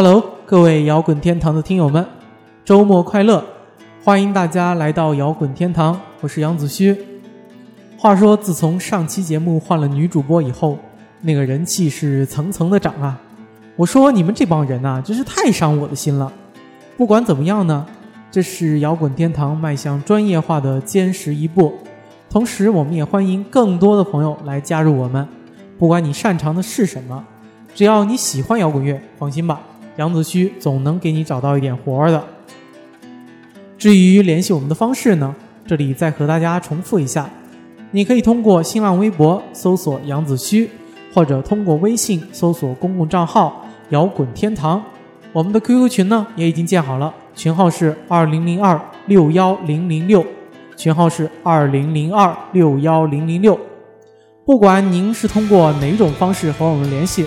Hello，各位摇滚天堂的听友们，周末快乐！欢迎大家来到摇滚天堂，我是杨子虚。话说，自从上期节目换了女主播以后，那个人气是层层的涨啊！我说你们这帮人呐，真是太伤我的心了。不管怎么样呢，这是摇滚天堂迈向专业化的坚实一步。同时，我们也欢迎更多的朋友来加入我们。不管你擅长的是什么，只要你喜欢摇滚乐，放心吧，杨子虚总能给你找到一点活儿的。至于联系我们的方式呢，这里再和大家重复一下：你可以通过新浪微博搜索杨子虚，或者通过微信搜索公共账号“摇滚天堂”。我们的 QQ 群呢也已经建好了，群号是二零零二六幺零零六。群号是二零零二六幺零零六，不管您是通过哪种方式和我们联系，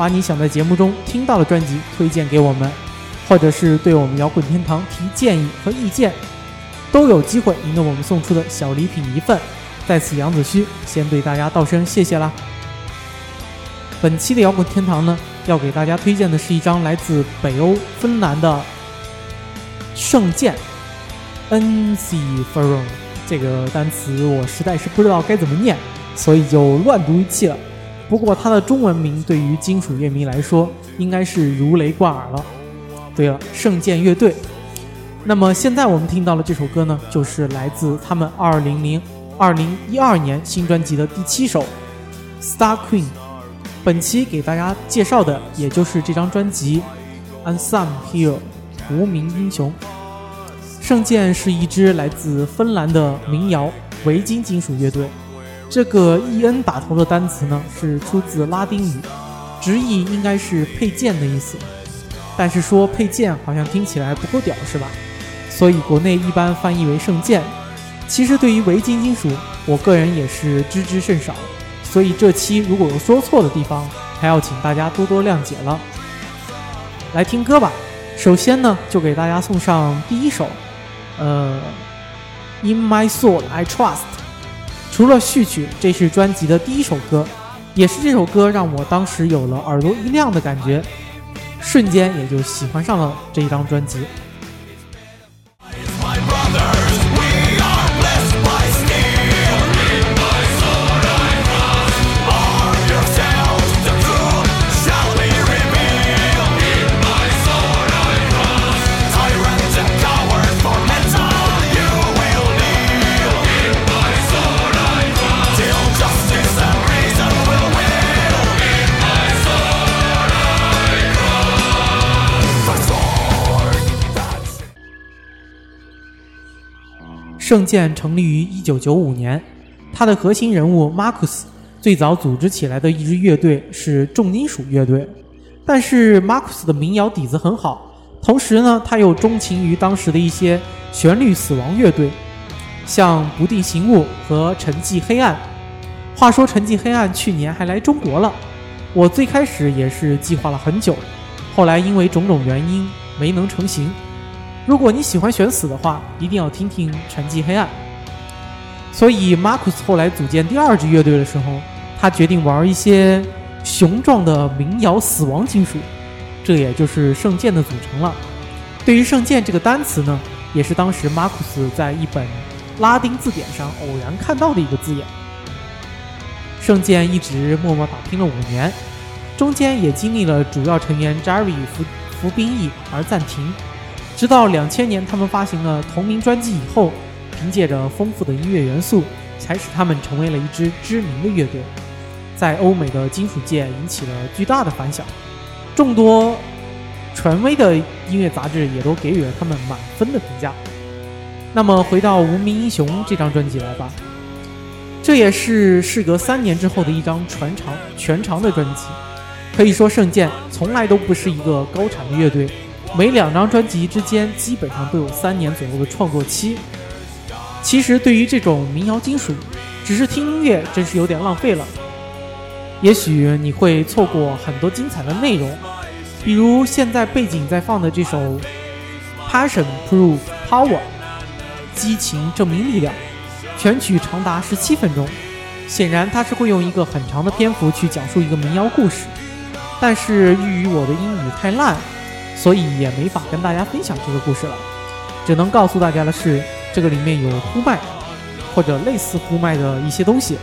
把你想在节目中听到的专辑推荐给我们，或者是对我们摇滚天堂提建议和意见，都有机会赢得我们送出的小礼品一份。在此，杨子虚先对大家道声谢谢啦。本期的摇滚天堂呢，要给大家推荐的是一张来自北欧芬兰的圣剑。N C f e r o n 这个单词我实在是不知道该怎么念，所以就乱读一气了。不过它的中文名对于金属乐迷来说应该是如雷贯耳了。对了，圣剑乐队。那么现在我们听到的这首歌呢，就是来自他们二零零二零一二年新专辑的第七首《Star Queen》。本期给大家介绍的也就是这张专辑《Unsung Hero》无名英雄。圣剑是一支来自芬兰的民谣维京金属乐队。这个 “e n” 打头的单词呢，是出自拉丁语，直译应该是配件的意思。但是说配件好像听起来不够屌，是吧？所以国内一般翻译为圣剑。其实对于维京金属，我个人也是知之甚少，所以这期如果有说错的地方，还要请大家多多谅解了。来听歌吧，首先呢，就给大家送上第一首。呃，In My Soul I Trust。除了序曲，这是专辑的第一首歌，也是这首歌让我当时有了耳朵一亮的感觉，瞬间也就喜欢上了这一张专辑。圣剑成立于一九九五年，它的核心人物 Marcus 最早组织起来的一支乐队是重金属乐队，但是 Marcus 的民谣底子很好，同时呢，他又钟情于当时的一些旋律死亡乐队，像不定型物和沉寂黑暗。话说沉寂黑暗去年还来中国了，我最开始也是计划了很久，后来因为种种原因没能成行。如果你喜欢选死的话，一定要听听《沉寂黑暗》。所以，，Marcus 后来组建第二支乐队的时候，他决定玩一些雄壮的民谣死亡金属，这也就是圣剑的组成了。对于圣剑这个单词呢，也是当时 Marcus 在一本拉丁字典上偶然看到的一个字眼。圣剑一直默默打拼了五年，中间也经历了主要成员 Jerry 服服兵役而暂停。直到两千年，他们发行了同名专辑以后，凭借着丰富的音乐元素，才使他们成为了一支知名的乐队，在欧美的金属界引起了巨大的反响，众多权威的音乐杂志也都给予了他们满分的评价。那么，回到《无名英雄》这张专辑来吧，这也是事隔三年之后的一张全长全长的专辑。可以说，圣剑从来都不是一个高产的乐队。每两张专辑之间基本上都有三年左右的创作期。其实对于这种民谣金属，只是听音乐真是有点浪费了。也许你会错过很多精彩的内容，比如现在背景在放的这首《Passion Proof Power》，激情证明力量，全曲长达十七分钟。显然他是会用一个很长的篇幅去讲述一个民谣故事，但是由于我的英语太烂。所以也没法跟大家分享这个故事了。只能告诉大家的是，这个里面有呼麦，或者类似呼麦的一些东西，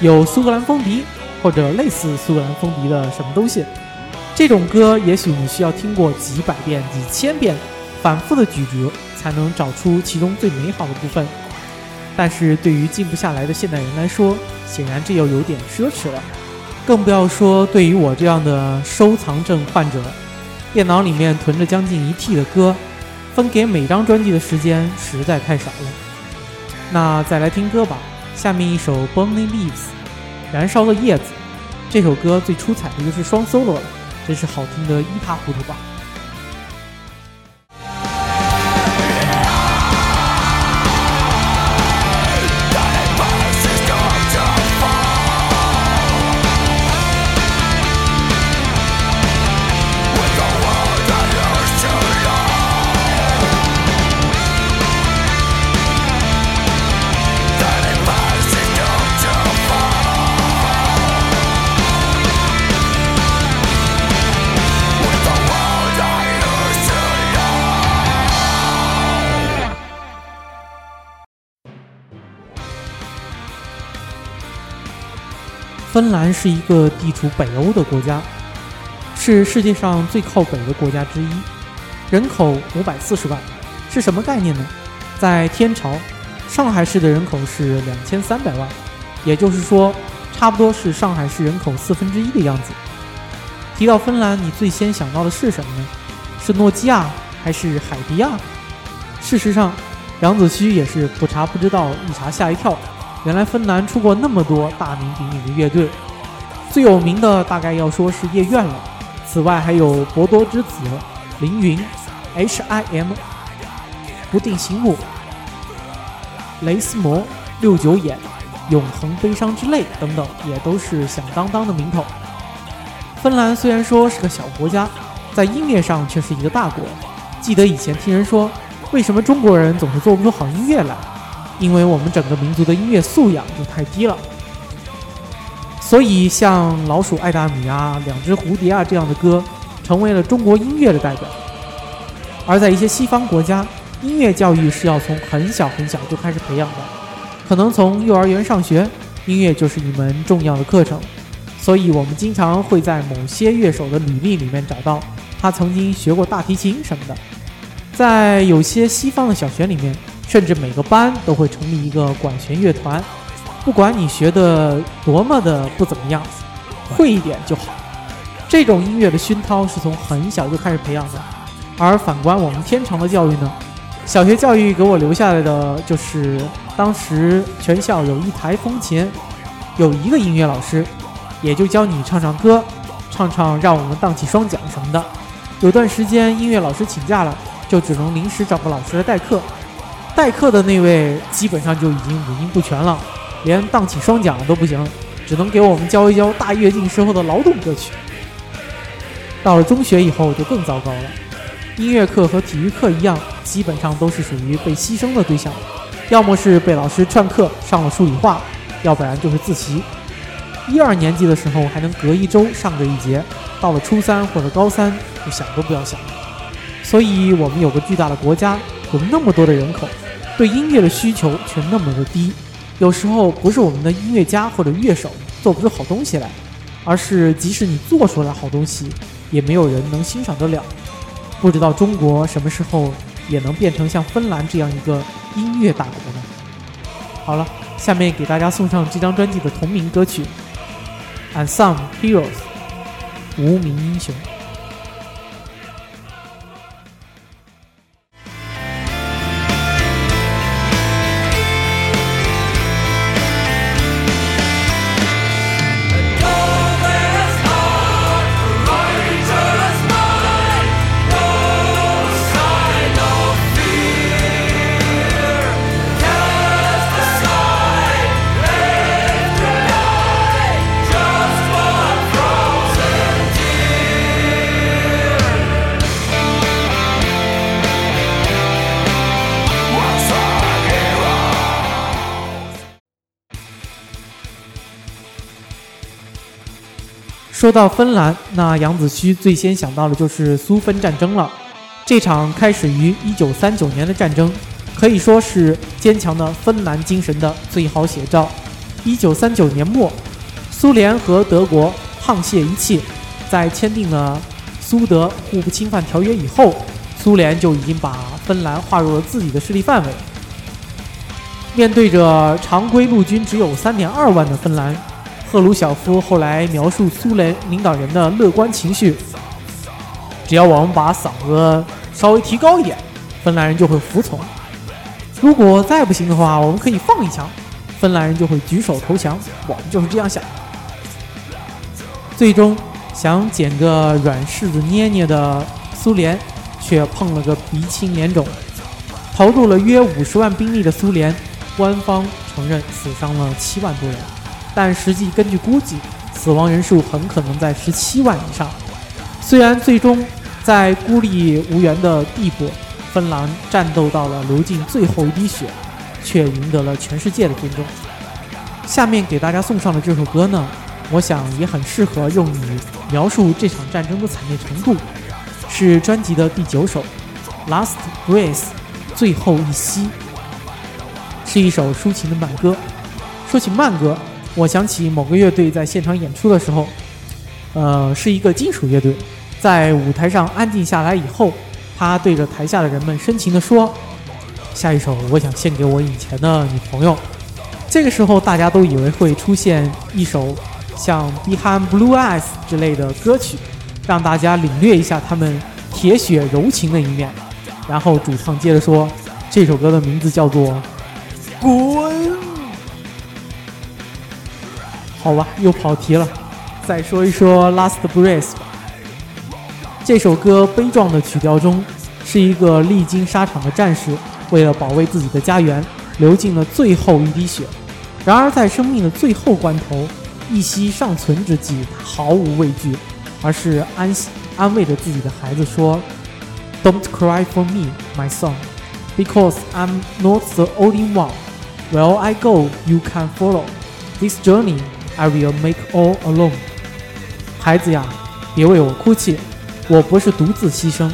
有苏格兰风笛，或者类似苏格兰风笛的什么东西。这种歌，也许你需要听过几百遍、几千遍，反复的咀嚼，才能找出其中最美好的部分。但是对于静不下来的现代人来说，显然这又有点奢侈了。更不要说对于我这样的收藏症患者，电脑里面囤着将近一 T 的歌，分给每张专辑的时间实在太少了。那再来听歌吧，下面一首《Burning Leaves》，燃烧的叶子。这首歌最出彩的就是双 solo 了，真是好听的一塌糊涂吧。芬兰是一个地处北欧的国家，是世界上最靠北的国家之一，人口五百四十万，是什么概念呢？在天朝，上海市的人口是两千三百万，也就是说，差不多是上海市人口四分之一的样子。提到芬兰，你最先想到的是什么呢？是诺基亚还是海迪亚？事实上，杨子虚也是不查不知道，一查吓一跳。原来芬兰出过那么多大名鼎鼎的乐队，最有名的大概要说是夜愿了。此外还有博多之子、凌云、H.I.M、不定星木、雷斯摩、六九眼、永恒悲伤之泪等等，也都是响当当的名头。芬兰虽然说是个小国家，在音乐上却是一个大国。记得以前听人说，为什么中国人总是做不出好音乐来？因为我们整个民族的音乐素养就太低了，所以像《老鼠爱大米》啊、《两只蝴蝶》啊这样的歌，成为了中国音乐的代表。而在一些西方国家，音乐教育是要从很小很小就开始培养的，可能从幼儿园上学，音乐就是一门重要的课程。所以我们经常会在某些乐手的履历里面找到他曾经学过大提琴什么的。在有些西方的小学里面。甚至每个班都会成立一个管弦乐团，不管你学的多么的不怎么样，会一点就好。这种音乐的熏陶是从很小就开始培养的。而反观我们天长的教育呢，小学教育给我留下来的就是，当时全校有一台风琴，有一个音乐老师，也就教你唱唱歌，唱唱让我们荡起双桨什么的。有段时间音乐老师请假了，就只能临时找个老师来代课。代课的那位基本上就已经五音不全了，连荡起双桨都不行，只能给我们教一教大跃进时候的劳动歌曲。到了中学以后就更糟糕了，音乐课和体育课一样，基本上都是属于被牺牲的对象，要么是被老师串课上了数理化，要不然就是自习。一二年级的时候还能隔一周上个一节，到了初三或者高三就想都不要想了。所以我们有个巨大的国家，有那么多的人口。对音乐的需求却那么的低，有时候不是我们的音乐家或者乐手做不出好东西来，而是即使你做出来好东西，也没有人能欣赏得了。不知道中国什么时候也能变成像芬兰这样一个音乐大国呢？好了，下面给大家送上这张专辑的同名歌曲《Unsung Heroes》，无名英雄。到芬兰，那杨子虚最先想到的就是苏芬战争了。这场开始于1939年的战争，可以说是坚强的芬兰精神的最好写照。1939年末，苏联和德国沆瀣一气，在签订了苏德互不侵犯条约以后，苏联就已经把芬兰划入了自己的势力范围。面对着常规陆军只有3.2万的芬兰，赫鲁晓夫后来描述苏联领导人的乐观情绪。只要我们把嗓子稍微提高一点，芬兰人就会服从。如果再不行的话，我们可以放一枪，芬兰人就会举手投降。我们就是这样想。最终想捡个软柿子捏捏的苏联，却碰了个鼻青脸肿。投入了约五十万兵力的苏联，官方承认死伤了七万多人，但实际根据估计，死亡人数很可能在十七万以上。虽然最终在孤立无援的地步，芬兰战斗到了流尽最后一滴血，却赢得了全世界的尊重。下面给大家送上的这首歌呢，我想也很适合用于描述这场战争的惨烈程度，是专辑的第九首《Last Breath》最后一息，是一首抒情的慢歌。说起慢歌，我想起某个乐队在现场演出的时候，呃，是一个金属乐队。在舞台上安静下来以后，他对着台下的人们深情地说：“下一首，我想献给我以前的女朋友。”这个时候，大家都以为会出现一首像《Behind Blue Eyes》之类的歌曲，让大家领略一下他们铁血柔情的一面。然后主唱接着说：“这首歌的名字叫做《滚》。”好吧，又跑题了。再说一说《Last Breath》。吧这首歌悲壮的曲调中，是一个历经沙场的战士，为了保卫自己的家园，流尽了最后一滴血。然而在生命的最后关头，一息尚存之际，他毫无畏惧，而是安安慰着自己的孩子说：“Don't cry for me, my son, because I'm not the only one. Where I go, you can follow. This journey I will make all alone.” 孩子呀，别为我哭泣。我不是独自牺牲，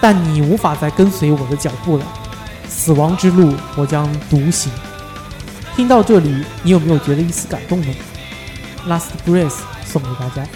但你无法再跟随我的脚步了。死亡之路，我将独行。听到这里，你有没有觉得一丝感动呢？Last breath 送给大家。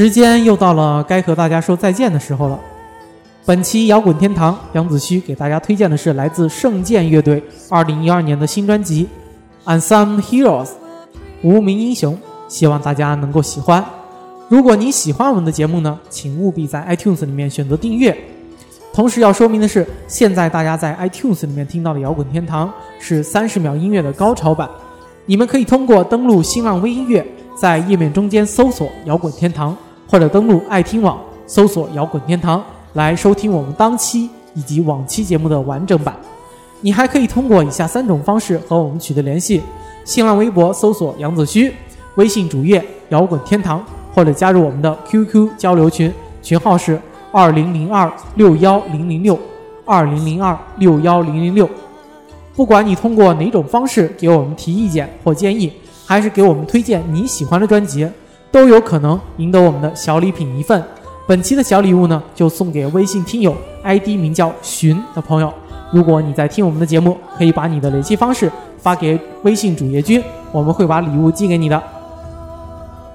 时间又到了该和大家说再见的时候了。本期摇滚天堂，杨子虚给大家推荐的是来自圣剑乐队2012年的新专辑《Unsung Heroes》无名英雄，希望大家能够喜欢。如果您喜欢我们的节目呢，请务必在 iTunes 里面选择订阅。同时要说明的是，现在大家在 iTunes 里面听到的摇滚天堂是三十秒音乐的高潮版，你们可以通过登录新浪微音乐，在页面中间搜索摇滚天堂。或者登录爱听网搜索“摇滚天堂”来收听我们当期以及往期节目的完整版。你还可以通过以下三种方式和我们取得联系：新浪微博搜索“杨子虚”，微信主页“摇滚天堂”，或者加入我们的 QQ 交流群，群号是二零零二六幺零零六二零零二六幺零零六。不管你通过哪种方式给我们提意见或建议，还是给我们推荐你喜欢的专辑。都有可能赢得我们的小礼品一份。本期的小礼物呢，就送给微信听友 ID 名叫“寻”的朋友。如果你在听我们的节目，可以把你的联系方式发给微信主页君，我们会把礼物寄给你的。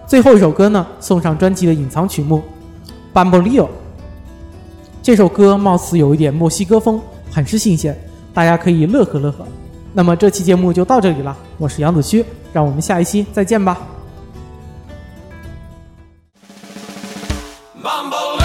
最后一首歌呢，送上专辑的隐藏曲目《Bamboleo》。这首歌貌似有一点墨西哥风，很是新鲜，大家可以乐呵乐呵。那么这期节目就到这里了，我是杨子虚，让我们下一期再见吧。Bumble